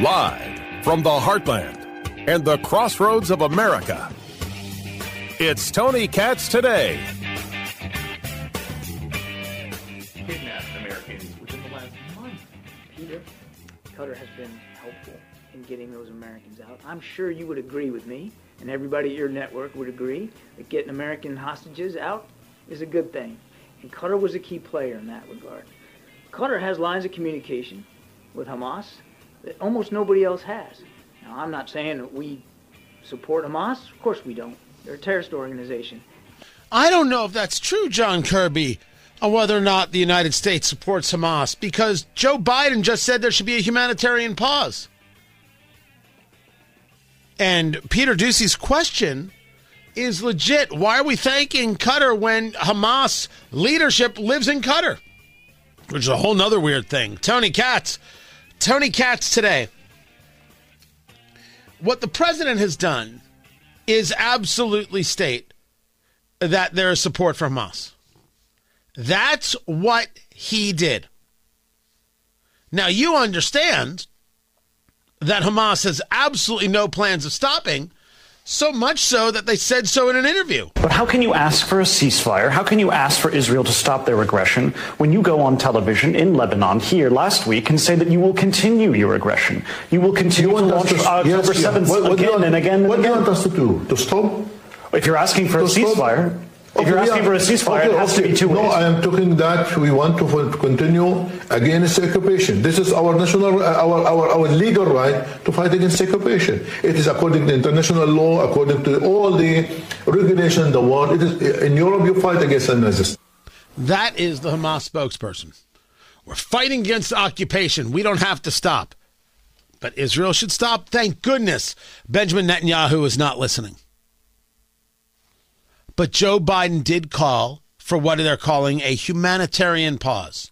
Live from the heartland and the crossroads of America. It's Tony Katz today. Kidnapped Americans within the last month. Peter, Qatar has been helpful in getting those Americans out. I'm sure you would agree with me, and everybody at your network would agree, that getting American hostages out is a good thing. And Qatar was a key player in that regard. Qatar has lines of communication with Hamas that almost nobody else has. Now, I'm not saying that we support Hamas. Of course we don't. They're a terrorist organization. I don't know if that's true, John Kirby, on whether or not the United States supports Hamas, because Joe Biden just said there should be a humanitarian pause. And Peter Doocy's question is legit. Why are we thanking Qatar when Hamas leadership lives in Qatar? Which is a whole nother weird thing. Tony Katz. Tony Katz today. What the president has done is absolutely state that there is support for Hamas. That's what he did. Now, you understand that Hamas has absolutely no plans of stopping, so much so that they said so in an interview. But how can you ask for a ceasefire? How can you ask for Israel to stop their aggression when you go on television in Lebanon here last week and say that you will continue your aggression? You will continue You to want us launch to- October yes, yeah. 7th What- what do you again want- and again and What do you want us to do? To stop? If you're asking for a To stop? ceasefire, if Okay, you're asking yeah. for a ceasefire, Okay, it has okay. to be two No, ways. I am talking that we want to continue against occupation. This is our national, uh, our, our, our legal right to fight against occupation. It is according to international law, according to all the regulation in the world. It is in Europe you fight against the Nazis. That is the Hamas spokesperson. We're fighting against occupation. We don't have to stop. But Israel should stop. Thank goodness Benjamin Netanyahu is not listening. But Joe Biden did call for what they're calling a humanitarian pause.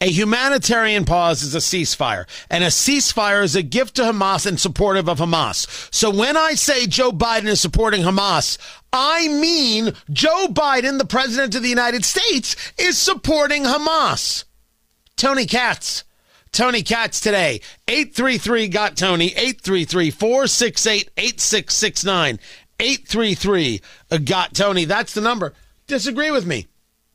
A humanitarian pause is a ceasefire, and a ceasefire is a gift to Hamas and supportive of Hamas. So when I say Joe Biden is supporting Hamas, I mean Joe Biden, the president of the United States, is supporting Hamas. Tony Katz. Tony Katz today. 833 got Tony. 833 468 8669. 833 got Tony. That's the number. Disagree with me.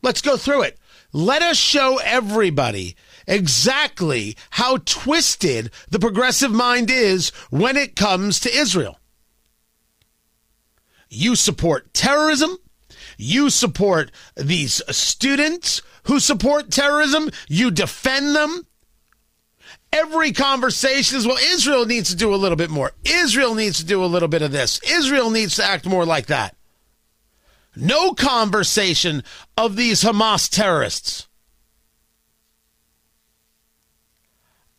Let's go through it. Let us show everybody exactly how twisted the progressive mind is when it comes to Israel. You support terrorism. You support these students who support terrorism. You defend them. Every conversation is, well, Israel needs to do a little bit more. Israel needs to do a little bit of this. Israel needs to act more like that. No conversation of these Hamas terrorists.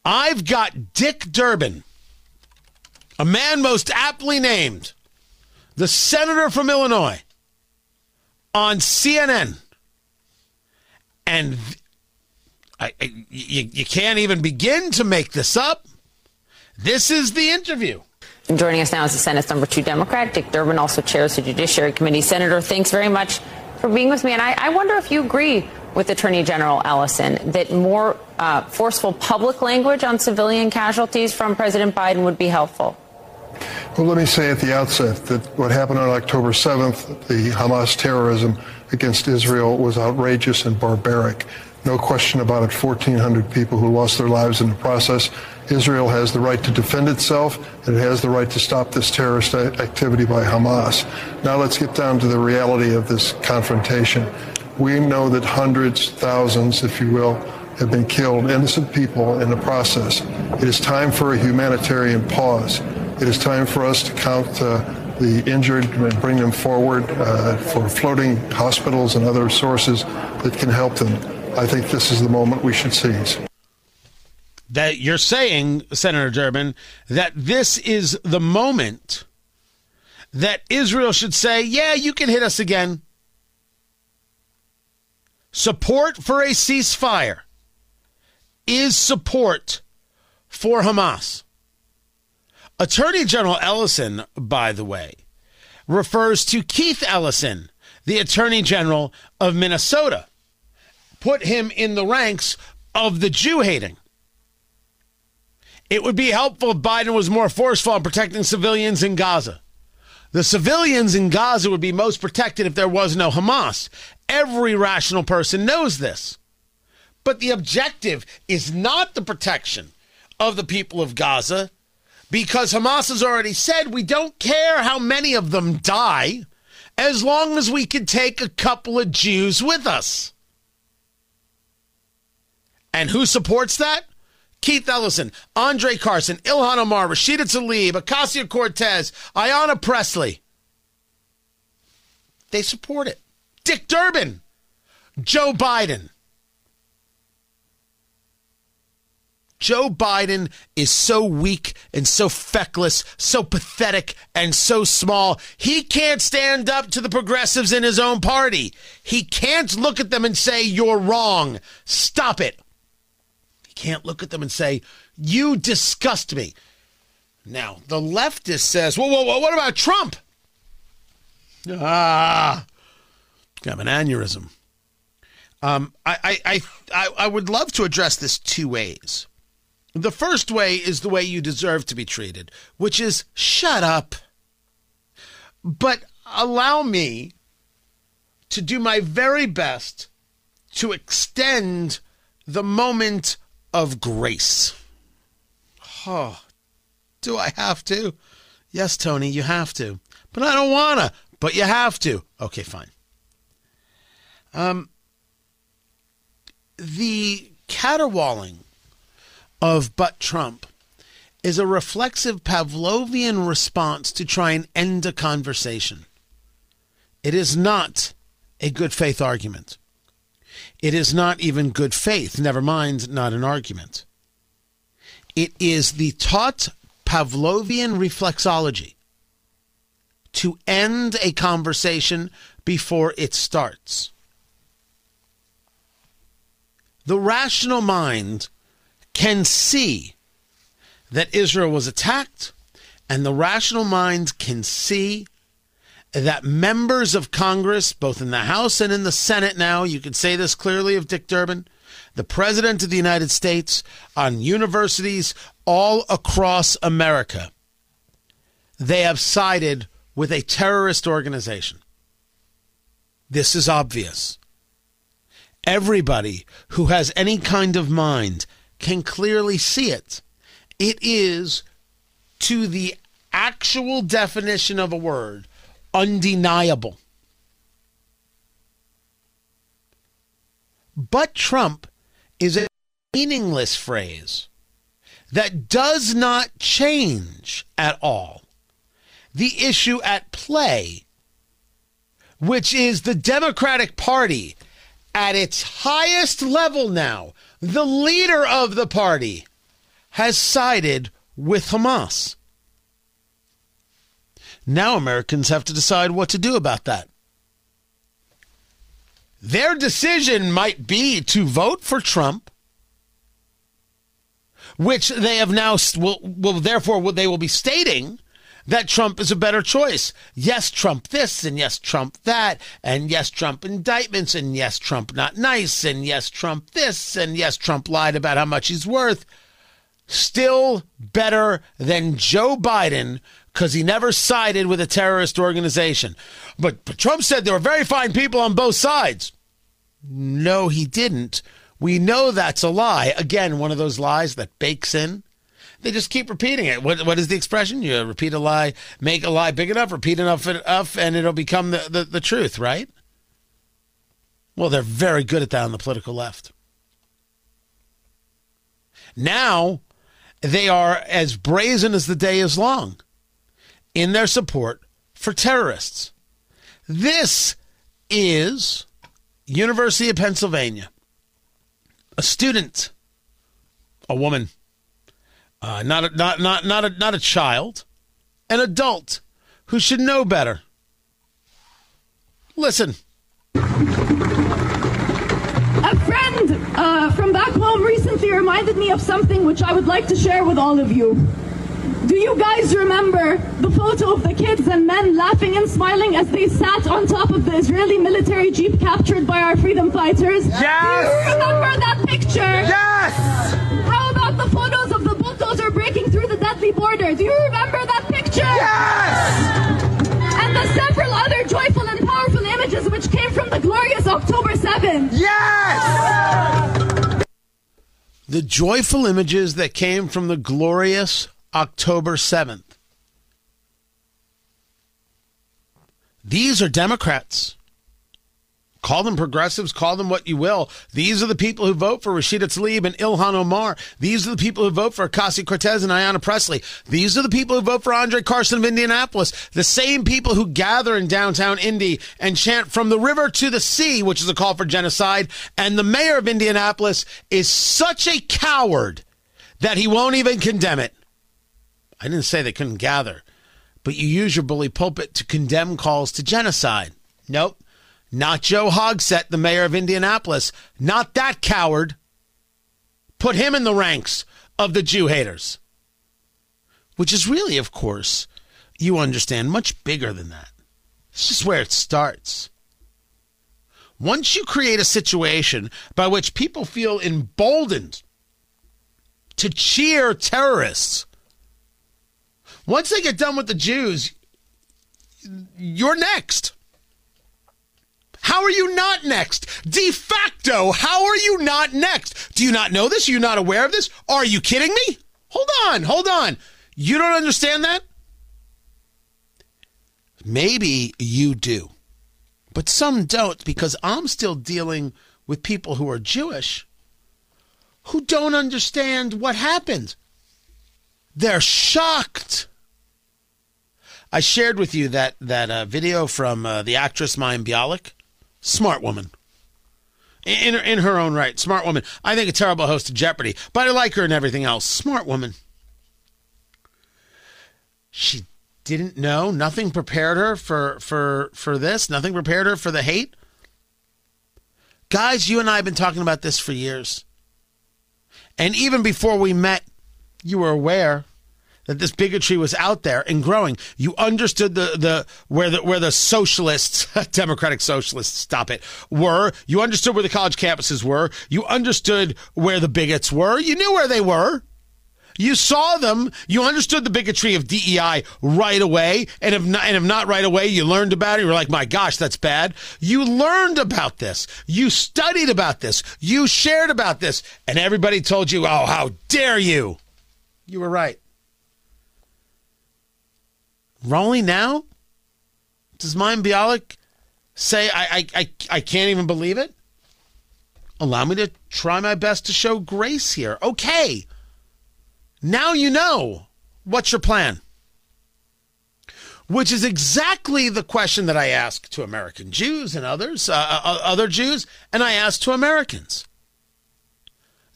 I've got Dick Durbin, a man most aptly named, the senator from Illinois, on CNN. And I, I, you, you can't even begin to make this up. This is the interview. Joining us now is the Senate's number two Democrat. Dick Durbin also chairs the Judiciary Committee. Senator, thanks very much for being with me. And I, I wonder if you agree with Attorney General Ellison that more uh, forceful public language on civilian casualties from President Biden would be helpful. Well, let me say at the outset that what happened on October 7th, the Hamas terrorism against Israel, was outrageous and barbaric. No question about it, 1,400 people who lost their lives in the process. Israel has the right to defend itself, and it has the right to stop this terrorist activity by Hamas. Now let's get down to the reality of this confrontation. We know that hundreds, thousands, if you will, have been killed, innocent people in the process. It is time for a humanitarian pause. It is time for us to count uh, the injured and bring them forward uh, for floating hospitals and other sources that can help them. I think this is the moment we should seize. That you're saying, Senator Durbin, that this is the moment that Israel should say, yeah, you can hit us again. Support for a ceasefire is support for Hamas. Attorney General Ellison, by the way, refers to Keith Ellison, the Attorney General of Minnesota, put him in the ranks of the Jew hating. It would be helpful if Biden was more forceful in protecting civilians in Gaza. The civilians in Gaza would be most protected if there was no Hamas. Every rational person knows this. But the objective is not the protection of the people of Gaza because Hamas has already said we don't care how many of them die as long as we can take a couple of Jews with us. And who supports that? Keith Ellison, Andre Carson, Ilhan Omar, Rashida Tlaib, Ocasio Cortez, Ayanna Pressley. They support it. Dick Durbin, Joe Biden. Joe Biden is so weak and so feckless, so pathetic and so small. He can't stand up to the progressives in his own party. He can't look at them and say, You're wrong. Stop it. Can't look at them and say, You disgust me. Now, the leftist says, Whoa, whoa, whoa, what about Trump? Ah, got an aneurysm. Um, I, I, I, I would love to address this two ways. The first way is the way you deserve to be treated, which is shut up. But allow me to do my very best to extend the moment of grace. Oh, do I have to? Yes, Tony, you have to. But I don't want to, but you have to. Okay, fine. Um, the caterwauling of but Trump is a reflexive Pavlovian response to try and end a conversation. It is not a good faith argument. It is not even good faith, never mind, not an argument. It is the taught Pavlovian reflexology to end a conversation before it starts. The rational mind can see that Israel was attacked, and the rational mind can see that members of Congress, both in the House and in the Senate now, you can say this clearly of Dick Durbin, the President of the United States, on universities all across America, they have sided with a terrorist organization. This is obvious. Everybody who has any kind of mind can clearly see it. It is, to the actual definition of a word, undeniable. But Trump is a meaningless phrase that does not change at all the issue at play, which is the Democratic Party at its highest level now, the leader of the party has sided with Hamas. Now Americans have to decide what to do about that. Their decision might be to vote for Trump, which they have now will, will therefore they will be stating that Trump is a better choice. Yes, Trump this, and yes, Trump that, and yes, Trump indictments, and yes, Trump not nice, and yes, Trump this, and yes, Trump lied about how much he's worth. Still better than Joe Biden because he never sided with a terrorist organization. But, but Trump said there were very fine people on both sides. No, he didn't. We know that's a lie. Again, one of those lies that bakes in they just keep repeating it. What what is the expression? You repeat a lie, make a lie big enough, repeat enough enough, and it'll become the, the, the truth, right? Well, they're very good at that on the political left. Now they are as brazen as the day is long in their support for terrorists. This is University of Pennsylvania. A student, a woman, uh, not a, not not not a, not a child, an adult who should know better. Listen. A friend uh, from back home recently reminded me of something which I would like to share with all of you. Do you guys remember the photo of the kids and men laughing and smiling as they sat on top of the Israeli military jeep captured by our freedom fighters? Yes! Do you remember that picture? Yes! How about the photos of the bulldozer bridge? Do you remember that picture? Yes! And the several other joyful and powerful images which came from the glorious October 7th. Yes! The joyful images that came from the glorious October 7th. These are Democrats. Call them progressives, call them what you will. These are the people who vote for Rashida Tlaib and Ilhan Omar. These are the people who vote for Ocasio Cortez and Ayanna Pressley. These are the people who vote for Andre Carson of Indianapolis. The same people who gather in downtown Indy and chant from the river to the sea, which is a call for genocide. And the mayor of Indianapolis is such a coward that he won't even condemn it. I didn't say they couldn't gather, but you use your bully pulpit to condemn calls to genocide. Nope. Not Joe Hogsett, the mayor of Indianapolis. Not that coward. Put him in the ranks of the Jew haters. Which is really, of course, you understand, much bigger than that. It's just where it starts. Once you create a situation by which people feel emboldened to cheer terrorists, once they get done with the Jews, you're next. How are you not next? De facto, how are you not next? Do you not know this? Are you not aware of this? Are you kidding me? Hold on, hold on. You don't understand that? Maybe you do, but some don't because I'm still dealing with people who are Jewish who don't understand what happened. They're shocked. I shared with you that that uh, video from uh, the actress Mayim Bialik Smart woman. In, in her own right. Smart woman. I think a terrible host of Jeopardy, but I like her and everything else. Smart woman. She didn't know. Nothing prepared her for, for, for this. Nothing prepared her for the hate. Guys, you and I have been talking about this for years. And even before we met, you were aware that this bigotry was out there and growing. You understood the, the where the where the socialists, democratic socialists, stop it, were. You understood where the college campuses were. You understood where the bigots were. You knew where they were. You saw them. You understood the bigotry of DEI right away. And if not, and if not right away, you learned about it. You were like, my gosh, that's bad. You learned about this. You studied about this. You shared about this. And everybody told you, oh, how dare you? You were right. Rolling now? Does Mayim Bialik say, I, I, I, I can't even believe it? Allow me to try my best to show grace here. Okay. Now you know. What's your plan? Which is exactly the question that I ask to American Jews and others, uh, uh other Jews, and I ask to Americans.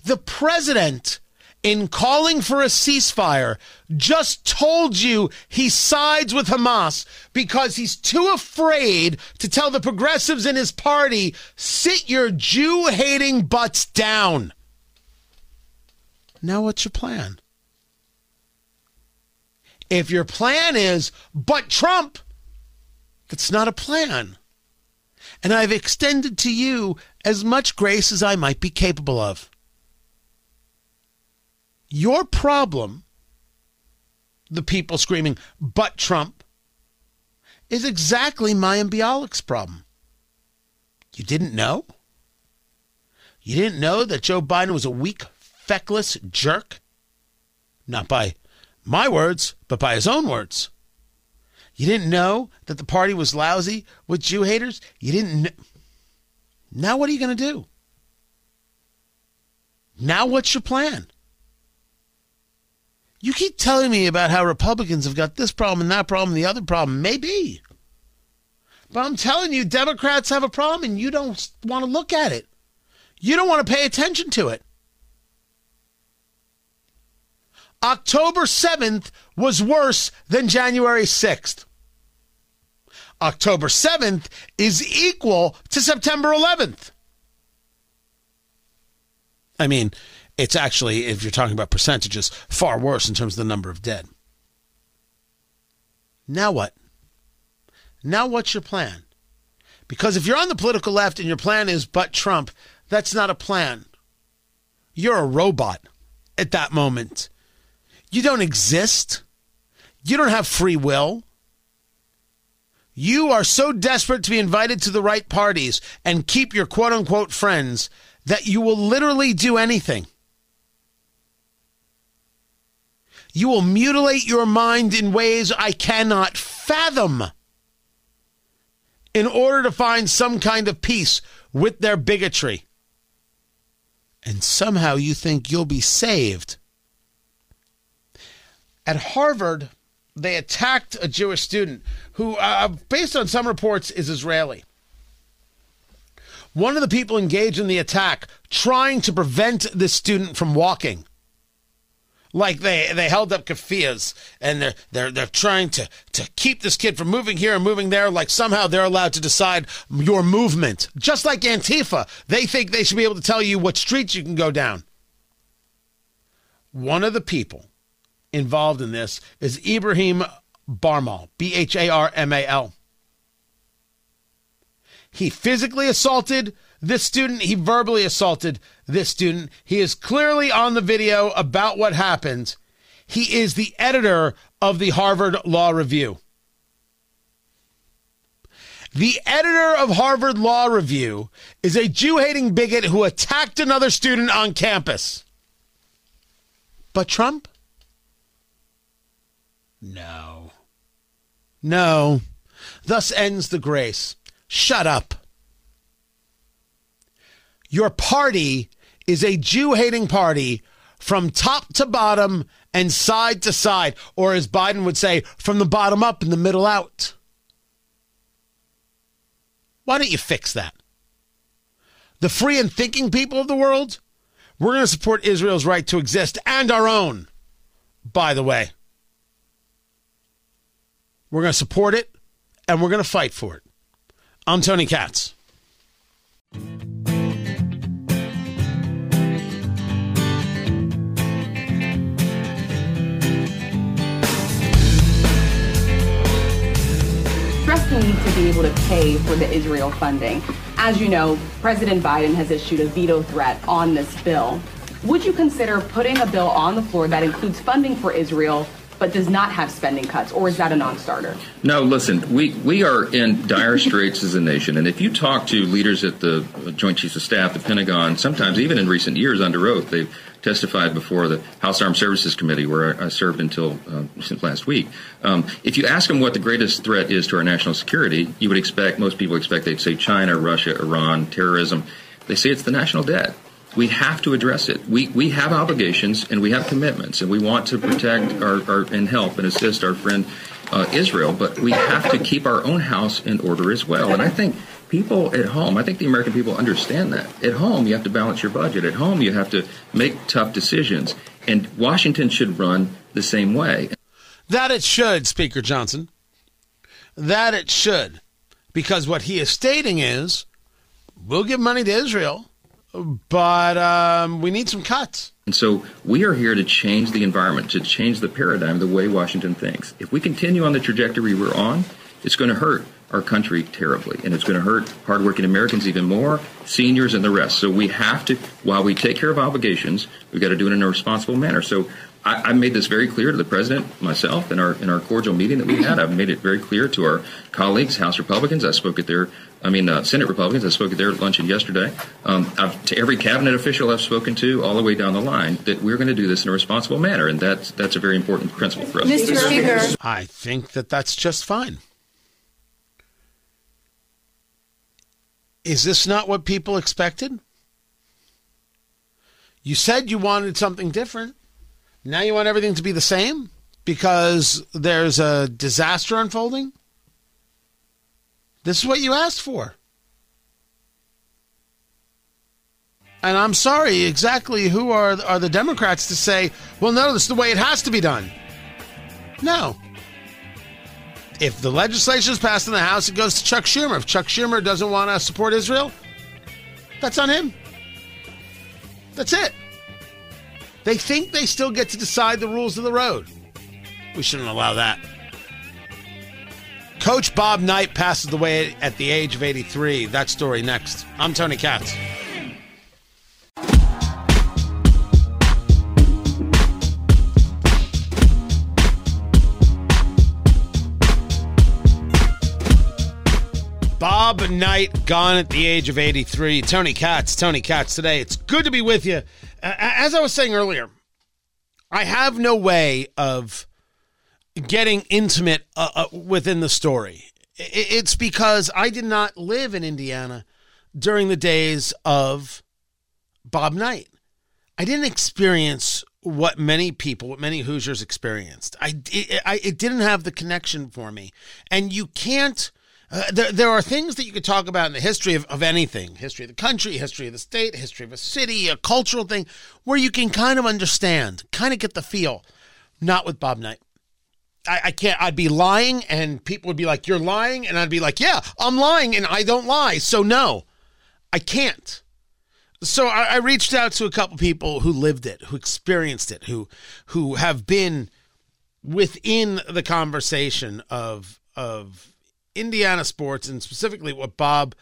The president in calling for a ceasefire just told you he sides with Hamas because he's too afraid to tell the progressives in his party, sit your Jew hating butts down. Now, what's your plan? If your plan is, but Trump, that's not a plan. And I've extended to you as much grace as I might be capable of. Your problem, the people screaming, but Trump, is exactly Mayim Bialik's problem. You didn't know? You didn't know that Joe Biden was a weak, feckless jerk? Not by my words, but by his own words. You didn't know that the party was lousy with Jew haters? You didn't know. Now, what are you going to do? Now, what's your plan? You keep telling me about how Republicans have got this problem and that problem and the other problem. Maybe. But I'm telling you, Democrats have a problem and you don't want to look at it. You don't want to pay attention to it. October 7th was worse than January 6th. October 7th is equal to September 11th. I mean, it's actually, if you're talking about percentages, far worse in terms of the number of dead. Now what? Now what's your plan? Because if you're on the political left and your plan is but Trump, that's not a plan. You're a robot at that moment. You don't exist. You don't have free will. You are so desperate to be invited to the right parties and keep your quote unquote friends that you will literally do anything. You will mutilate your mind in ways I cannot fathom in order to find some kind of peace with their bigotry. And somehow you think you'll be saved. At Harvard, they attacked a Jewish student who, uh, based on some reports, is Israeli. One of the people engaged in the attack trying to prevent this student from walking. Like they, they held up keffiyehs and they're they're they're trying to, to keep this kid from moving here and moving there, like somehow they're allowed to decide your movement. Just like Antifa. They think they should be able to tell you what streets you can go down. One of the people involved in this is Ibrahim Bharmal, B H A R M A L. He physically assaulted this student, he verbally assaulted this student. He is clearly on the video about what happened. He is the editor of the Harvard Law Review. The editor of Harvard Law Review is a Jew hating bigot who attacked another student on campus. But Trump? No. No. Thus ends the grace. Shut up. Your party is a Jew hating party from top to bottom and side to side, or as Biden would say, from the bottom up and the middle out. Why don't you fix that? The free and thinking people of the world, we're going to support Israel's right to exist and our own, by the way. We're going to support it and we're going to fight for it. I'm Tony Katz. Will need to be able to pay for the Israel funding. As you know, President Biden has issued a veto threat on this bill. Would you consider putting a bill on the floor that includes funding for Israel but does not have spending cuts, or is that a non-starter? No, listen, we, we are in dire straits as a nation, and if you talk to leaders at the Joint Chiefs of Staff, the Pentagon, sometimes even in recent years under oath, they've testified before the House Armed Services Committee, where I, served until uh, since last week. Um, if you ask them what the greatest threat is to our national security, you would expect most people expect they'd say China, Russia, Iran, terrorism. They say it's the national debt we have to address it. We, we have obligations and we have commitments, and we want to protect our, our and help and assist our friend uh, Israel, but we have to keep our own house in order as well. And I think people at home, I think the American people understand that. At home, you have to balance your budget. At home, you have to make tough decisions. And Washington should run the same way. That it should, Speaker Johnson. That it should. Because what he is stating is we'll give money to Israel but um, we need some cuts. And so we are here to change the environment, to change the paradigm, the way Washington thinks. If we continue on the trajectory we're on, it's going to hurt our country terribly, and it's going to hurt hardworking Americans even more, seniors, and the rest. So we have to, while we take care of obligations, we've got to do it in a responsible manner. So I, I, made this very clear to the president, myself, in our in our cordial meeting that we had. I've made it very clear to our colleagues, House Republicans. I spoke at their, I mean, uh, Senate Republicans. I spoke at their luncheon yesterday. Um, to every cabinet official I've spoken to, all the way down the line, that we're going to do this in a responsible manner, and that's that's a very important principle for us. Mr. Speaker, I think that that's just fine. Is this not what people expected? You said you wanted something different. Now you want everything to be the same because there's a disaster unfolding? This is what you asked for. And I'm sorry, exactly who are, are the Democrats to say, well, no, this is the way it has to be done? No. If the legislation is passed in the House, it goes to Chuck Schumer. If Chuck Schumer doesn't want to support Israel, that's on him. That's it. They think they still get to decide the rules of the road. We shouldn't allow that. Coach Bob Knight passes away at the age of 83. That story next. I'm Tony Katz. Bob Knight gone at the age of 83. Tony Katz, Tony Katz today. It's good to be with you. As I was saying earlier, I have no way of getting intimate uh, uh, within the story. It's because I did not live in Indiana during the days of Bob Knight. I didn't experience what many people, what many Hoosiers experienced. I, it, I, it didn't have the connection for me. And you can't uh, there, there are things that you could talk about in the history of, of anything history of the country, history of the state, history of a city, a cultural thing, where you can kind of understand, kind of get the feel. Not with Bob Knight. I, I can't, I'd be lying, and people would be like, You're lying. And I'd be like, Yeah, I'm lying, and I don't lie. So, no, I can't. So I, I reached out to a couple people who lived it, who experienced it, who who have been within the conversation of of Indiana sports and specifically what Bob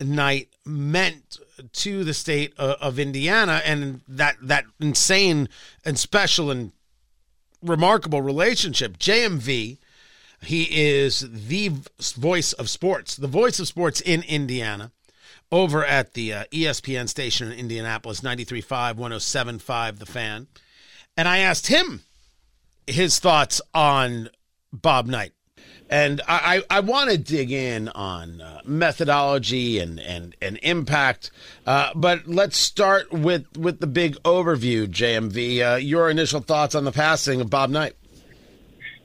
Knight meant to the state of Indiana and that that insane and special and remarkable relationship. JMV, he is the voice of sports, the voice of sports in Indiana over at the uh, ESPN station in Indianapolis, 93.5, 107.5, The Fan. And I asked him his thoughts on Bob Knight. And I, I want to dig in on uh, methodology and, and, and impact, uh, but let's start with, with the big overview, JMV. Uh, your initial thoughts on the passing of Bob Knight.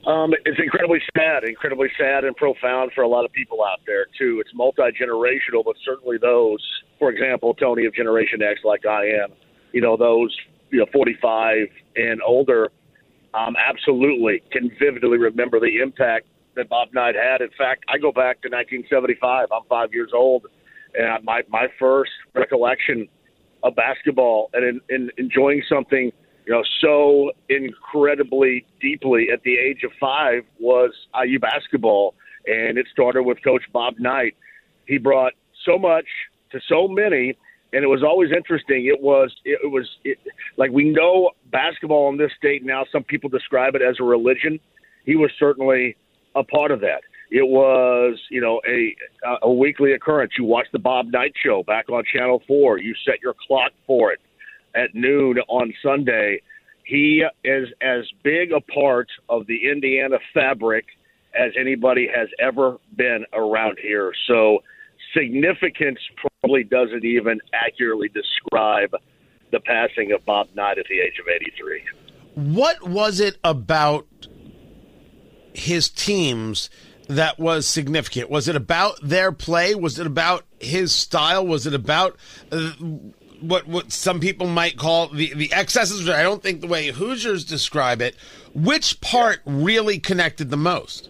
Um, it's incredibly sad, incredibly sad and profound for a lot of people out there, too. It's multi generational, but certainly those, for example, Tony of Generation X, like I am, you know, those, you know, 45 and older, um, absolutely can vividly remember the impact that Bob Knight had. In fact, I go back to 1975. I'm five years old, and my my first recollection of basketball and in, in enjoying something you know so incredibly deeply at the age of five was IU basketball, and it started with Coach Bob Knight. He brought so much to so many and it was always interesting. It was it, was it, like we know basketball in this state now. Some people describe it as a religion. He was certainly a part of that. It was, you know, a a weekly occurrence. You watch the Bob Knight Show back on Channel Four. You set your clock for it at noon on Sunday. He is as big a part of the Indiana fabric as anybody has ever been around here. So significance probably doesn't even accurately describe the passing of Bob Knight at the age of 83. What was it about his teams that was significant? Was it about their play? Was it about his style? Was it about uh, what what some people might call the the excesses? I don't think the way Hoosiers describe it. Which part really connected the most?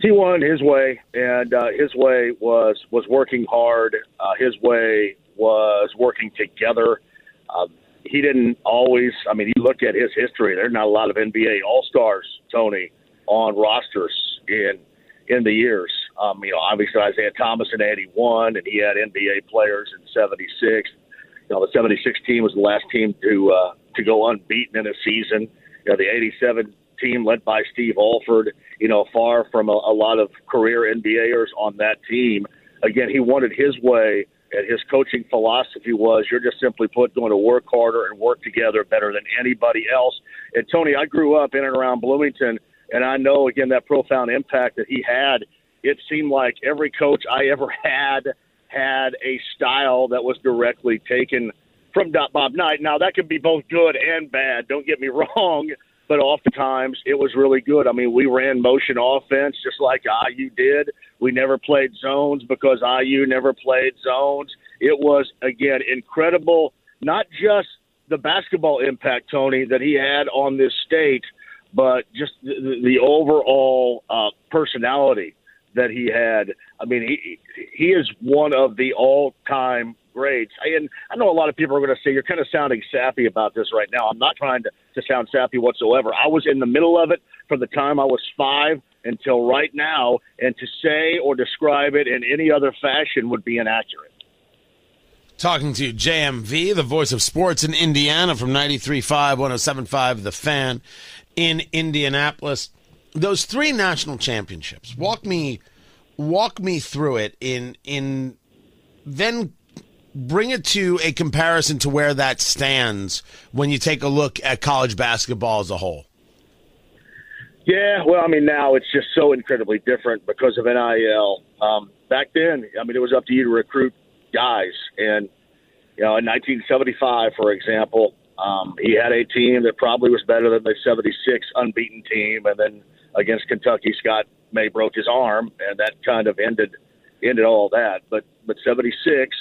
He won his way, and uh, his way was was working hard. Uh, his way was working together. Um, he didn't always. I mean, you look at his history. There's not a lot of NBA All Stars, Tony, on rosters in in the years. Um, you know, obviously Isiah Thomas in '81, and he had NBA players in '76. You know, the '76 team was the last team to uh, to go unbeaten in a season. You know, the '87 team led by Steve Alford. You know, far from a, a lot of career NBAers on that team. Again, he wanted his way, and his coaching philosophy was: you're just simply put going to work harder and work together better than anybody else. And Tony, I grew up in and around Bloomington and I know, again, that profound impact that he had. It seemed like every coach I ever had had a style that was directly taken from Bob Knight. Now, that could be both good and bad. Don't get me wrong. But oftentimes it was really good. I mean, we ran motion offense just like IU did. We never played zones because IU never played zones. It was, again, incredible, not just the basketball impact, Tony, that he had on this state – but just the, the overall uh, personality that he had. I mean, he he is one of the all-time greats. And I know a lot of people are going to say you're kind of sounding sappy about this right now. I'm not trying to, to sound sappy whatsoever. I was in the middle of it from the time I was five until right now, and to say or describe it in any other fashion would be inaccurate. Talking to JMV, the voice of sports in Indiana from 93.5, 107.5, The Fan in Indianapolis. Those three national championships. Walk me walk me through it in in then bring it to a comparison to where that stands when you take a look at college basketball as a whole. Yeah, well, I mean, now it's just so incredibly different because of NIL. Um, back then, I mean, it was up to you to recruit guys, and you know, in 1975, for example, um, he had a team that probably was better than the 76 unbeaten team, and then against Kentucky, Scott May broke his arm, and that kind of ended ended all that. But but 76,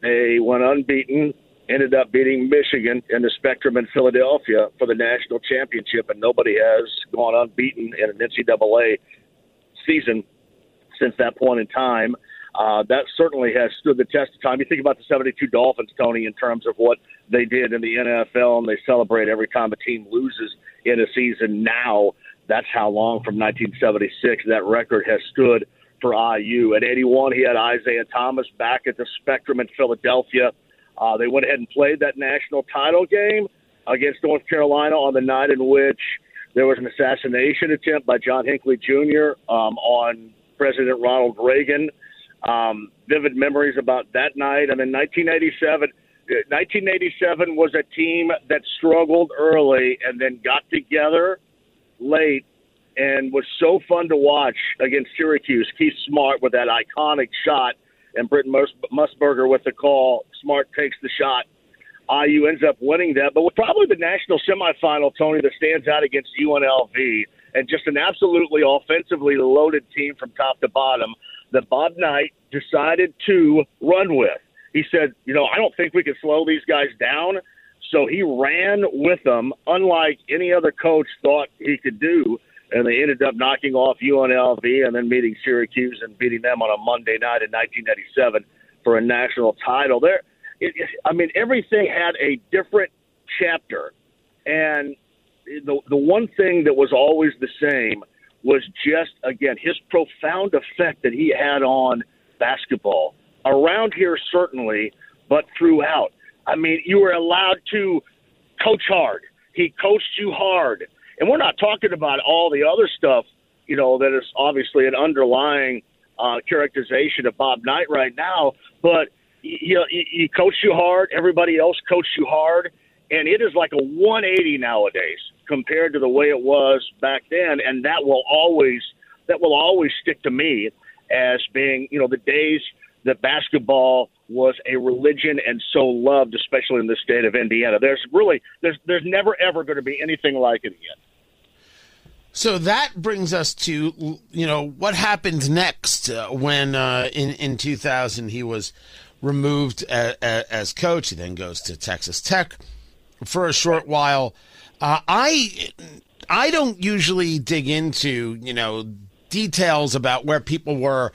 they went unbeaten, ended up beating Michigan in the Spectrum in Philadelphia for the national championship, and nobody has gone unbeaten in an NCAA season since that point in time. Uh, that certainly has stood the test of time. You think about the 72 Dolphins, Tony, in terms of what they did in the NFL, and they celebrate every time a team loses in a season. Now, that's how long from 1976 that record has stood for IU. At 81, he had Isiah Thomas back at the Spectrum in Philadelphia. Uh, they went ahead and played that national title game against North Carolina on the night in which there was an assassination attempt by John Hinckley Jr. Um, on President Ronald Reagan. Um, vivid memories about that night. And then 1987. 1987 was a team that struggled early and then got together late and was so fun to watch against Syracuse. Keith Smart with that iconic shot, and Brent Musburger with the call. Smart takes the shot. IU ends up winning that, but with probably the national semifinal, Tony, that stands out against UNLV, and just an absolutely offensively loaded team from top to bottom that Bob Knight decided to run with. He said, you know, I don't think we can slow these guys down. So he ran with them, unlike any other coach thought he could do and they ended up knocking off UNLV and then meeting Syracuse and beating them on a Monday night in 1997 for a national title. There, it, it, I mean, everything had a different chapter, and the the one thing that was always the same was just again his profound effect that he had on basketball around here certainly, but throughout. I mean, you were allowed to coach hard. He coached you hard. And we're not talking about all the other stuff, you know, that is obviously an underlying uh, characterization of Bob Knight right now. But know, he, he coached you hard. Everybody else coached you hard, and it is like a 180 nowadays compared to the way it was back then. And that will always that will always stick to me as being, you know, the days that basketball was a religion and so loved, especially in the state of Indiana. There's really there's there's never ever going to be anything like it again. So that brings us to you know what happened next uh, when uh, in in 2000 he was removed as, as, coach. He then goes to Texas Tech for a short while. Uh, I I don't usually dig into you know details about where people were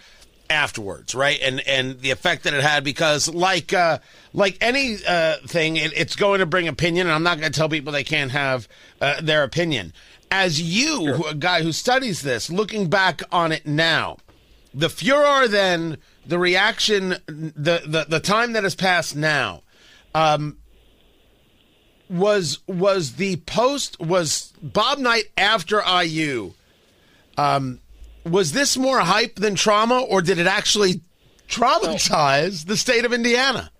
afterwards, right? And and the effect that it had because like uh, like any uh, thing, it, it's going to bring opinion, and I'm not going to tell people they can't have uh, their opinion as you, sure. a guy who studies this, looking back on it now, the furor then, the reaction, the the, the time that has passed now, um, was was the post was Bob Knight after IU. Um, was this more hype than trauma, or did it actually traumatize the state of Indiana?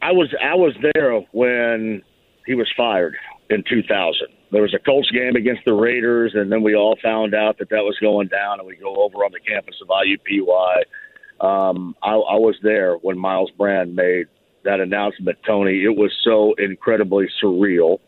I was I was there when he was fired in 2000 there was a Colts game against the Raiders, and then we all found out that that was going down, and we go over on the campus of IUPUI. Um, I, I was there when Myles Brand made that announcement, Tony. It was so incredibly surreal.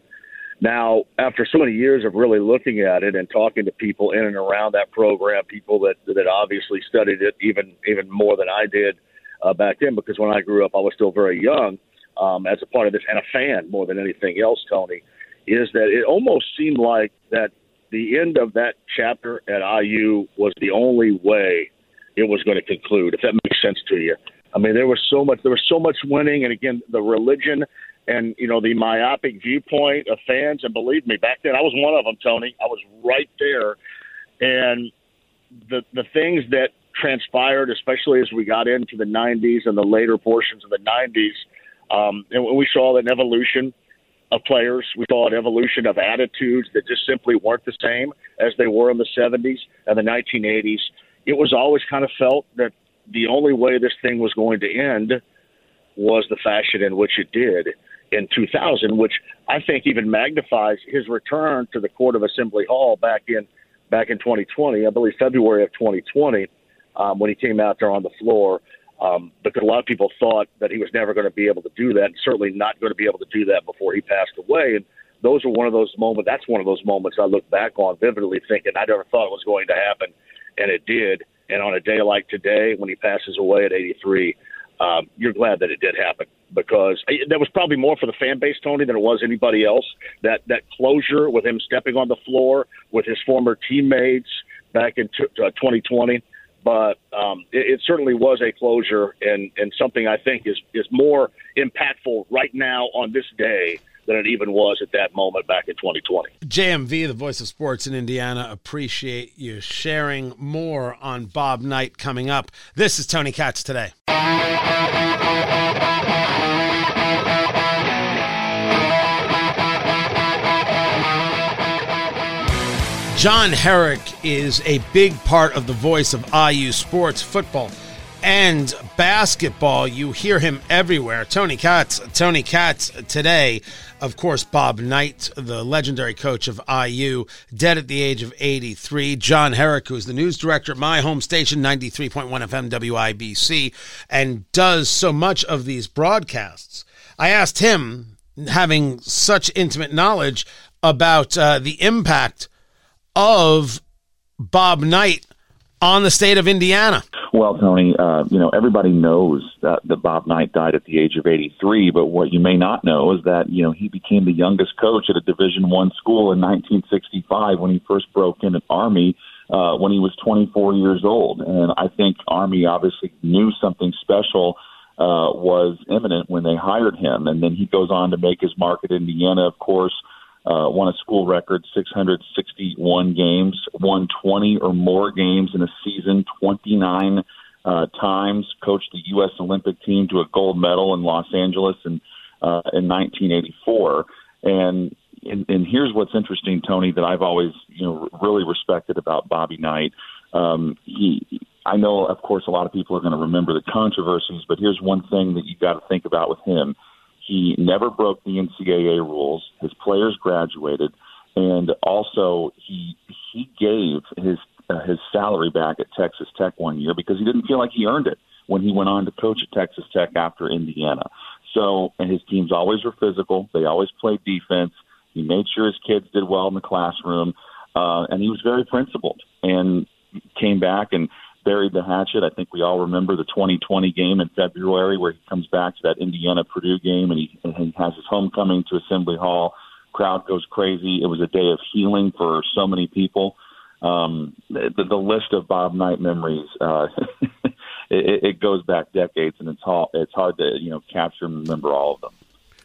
Now, after so many years of really looking at it and talking to people in and around that program, people that that obviously studied it even even more than I did uh, back then, because when I grew up, I was still very young um, as a part of this and a fan more than anything else, Tony is that it almost seemed like that the end of that chapter at IU was the only way it was going to conclude, if that makes sense to you. I mean, there was so much, there was so much winning, and again, the religion and you know the myopic viewpoint of fans. And believe me, back then I was one of them, Tony. I was right there, and the the things that transpired, especially as we got into the '90s and the later portions of the '90s, um, and we saw an evolution of players. We saw an evolution of attitudes that just simply weren't the same as they were in the 70s and the 1980s. it was always kind of felt that the only way this thing was going to end was the fashion in which it did in 2000, which I think even magnifies his return to the Court of Assembly Hall back in back in 2020. I believe February of 2020 um, when he came out there on the floor. Um, because a lot of people thought that he was never going to be able to do that, and certainly not going to be able to do that before he passed away. And those are one of those moments. That's one of those moments I look back on vividly, thinking I never thought it was going to happen, and it did. And on a day like today, when he passes away at 83, um, you're glad that it did happen because that was probably more for the fan base, Tony, than it was anybody else. That that closure with him stepping on the floor with his former teammates back in t- uh, 2020. But um, it, it certainly was a closure and, and something I think is, is more impactful right now on this day than it even was at that moment back in 2020. JMV, the voice of sports in Indiana, appreciate you sharing more on Bob Knight coming up. This is Tony Katz today. John Herrick is a big part of the voice of IU sports, football, and basketball. You hear him everywhere. Tony Katz, Tony Katz today. Of course, Bob Knight, the legendary coach of IU, dead at the age of 83. John Herrick, who's the news director at my home station, 93.1 FM WIBC, and does so much of these broadcasts. I asked him, having such intimate knowledge about uh, the impact of Bob Knight on the state of Indiana? Well, Tony, uh, you know everybody knows that, that Bob Knight died at the age of 83, but what you may not know is that you know he became the youngest coach at a Division One school in 1965 when he first broke in at Army uh, when he was 24 years old, and I think Army obviously knew something special uh, was imminent when they hired him, and then he goes on to make his mark at Indiana, of course uh, won a school record 661 games, won 20 or more games in a season 29 uh, times, coached the U.S. Olympic team to a gold medal in Los Angeles in, uh, in 1984. And, and, and here's what's interesting, Tony, that I've always you know really respected about Bobby Knight. Um, he, I know, of course, a lot of people are going to remember the controversies, but here's one thing that you got to think about with him he never broke the NCAA rules. His players graduated, and also he he gave his uh, his salary back at Texas Tech one year because he didn't feel like he earned it when he went on to coach at Texas Tech after Indiana. So, and his teams always were physical. They always played defense. He made sure his kids did well in the classroom, uh, and he was very principled. And came back and buried the hatchet. I think we all remember the 2020 game in February where he comes back to that Indiana Purdue game and he, and he has his homecoming to Assembly Hall. Crowd goes crazy. It was a day of healing for so many people. Um, the, the list of Bob Knight memories, uh, it, it goes back decades, and it's hard, it's hard to you know capture and remember all of them.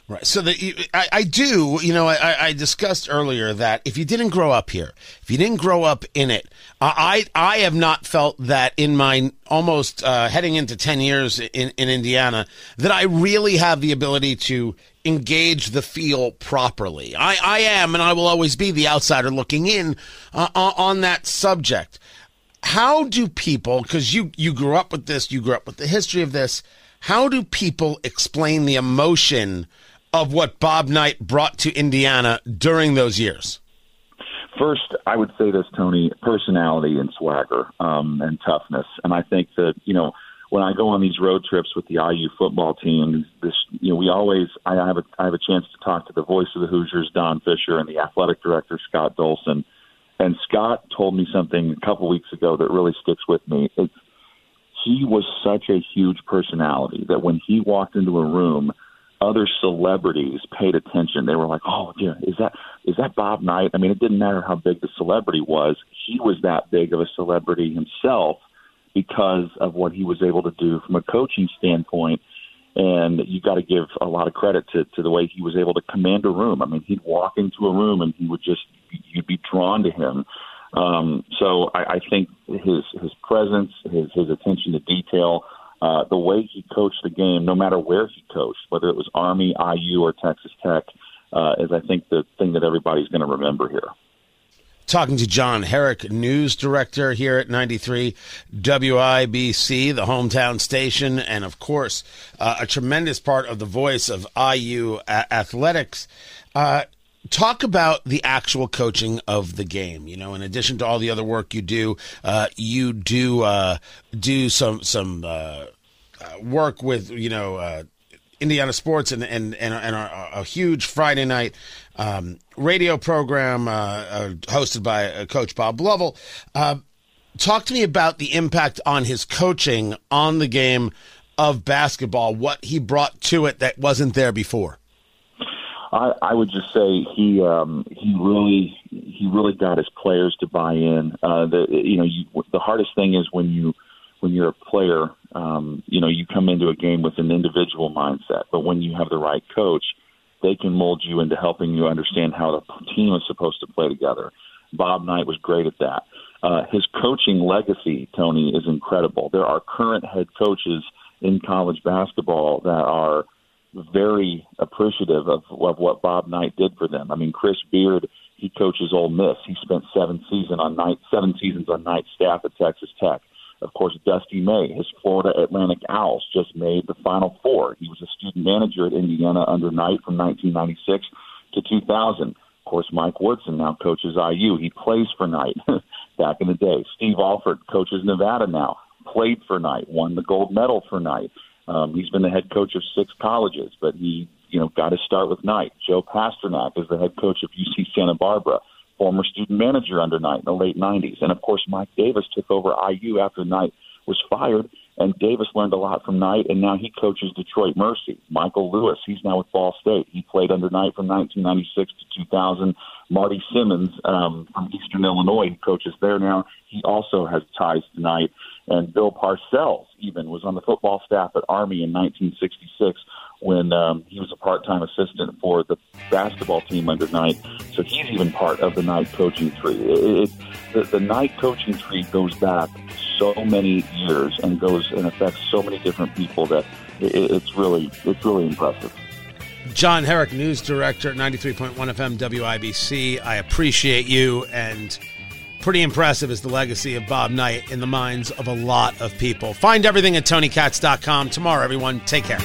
Right. So that I, I do, you know, I, I discussed earlier that if you didn't grow up here, if you didn't grow up in it, I I have not felt that in my almost uh, heading into ten years in in Indiana that I really have the ability to engage the feel properly. I I am, and I will always be the outsider looking in uh, on that subject. How do people? Because you you grew up with this, you grew up with the history of this. How do people explain the emotion? Of what Bob Knight brought to Indiana during those years? First, I would say this, Tony: personality and swagger um, and toughness. And I think that you know when I go on these road trips with the IU football team, this you know we always I have a I have a chance to talk to the voice of the Hoosiers, Don Fisher, and the athletic director Scott Dolson. And Scott told me something a couple weeks ago that really sticks with me. It's, he was such a huge personality that when he walked into a room, other celebrities paid attention. They were like, "Oh, yeah, is that is that Bob Knight?" I mean, it didn't matter how big the celebrity was; he was that big of a celebrity himself because of what he was able to do from a coaching standpoint. And you got to give a lot of credit to to the way he was able to command a room. I mean, he'd walk into a room and he would just you'd be drawn to him. Um, so I, I think his his presence, his his attention to detail uh, the way he coached the game, no matter where he coached, whether it was Army, IU, or Texas Tech, uh, is I think the thing that everybody's going to remember here. talking to John Herrick, news director here at 93 WIBC, the hometown station, and of course, uh, a tremendous part of the voice of IU athletics. Talk about the actual coaching of the game. You know, in addition to all the other work you do, uh, you do uh, do some some uh, uh, work with you know uh, Indiana sports and and and, and a, a huge Friday night um, radio program uh, hosted by Coach Bob Lovell. Talk to me about the impact on his coaching on the game of basketball. What he brought to it that wasn't there before. I, I would just say he um, he really he really got his players to buy in. Uh, the you know you, the hardest thing is when you when you're a player, um, you know you come into a game with an individual mindset, but when you have the right coach, they can mold you into helping you understand how the team is supposed to play together. Bob Knight was great at that. Uh, his coaching legacy, Tony, is incredible. There are current head coaches in college basketball that are very appreciative of, of what Bob Knight did for them. I mean, Chris Beard, he coaches Ole Miss. He spent seven season on Knight, seven seasons on Knight staff at Texas Tech. Of course, Dusty May, his Florida Atlantic Owls, just made the Final Four. He was a student manager at Indiana under Knight from 1996 to 2000. Of course, Mike Woodson now coaches IU. He plays for Knight back in the day. Steve Alford coaches Nevada now, played for Knight, won the gold medal for Knight. Um, he's been the head coach of six colleges, but he, you know, got to start with Knight. Joe Pasternack is the head coach of UC Santa Barbara, former student manager under Knight in the late 90s. And of course, Mike Davis took over IU after Knight was fired, and Davis learned a lot from Knight, and now he coaches Detroit Mercy. Michael Lewis, he's now with Ball State. He played under Knight from 1996 to 2000. Marty Simmons um, from Eastern Illinois, he coaches there now. He also has ties to Knight. And Bill Parcells even was on the football staff at Army in 1966 when um, he was a part-time assistant for the basketball team under Knight. So he's even part of the Knight coaching tree. It, it, the, the Knight coaching tree goes back so many years and goes and affects so many different people that it, it's really it's really impressive. John Herrick, news director at 93.1 FM WIBC. I appreciate you and pretty impressive is the legacy of Bob Knight in the minds of a lot of people. Find everything at TonyKatz.com. Tomorrow, everyone, take care.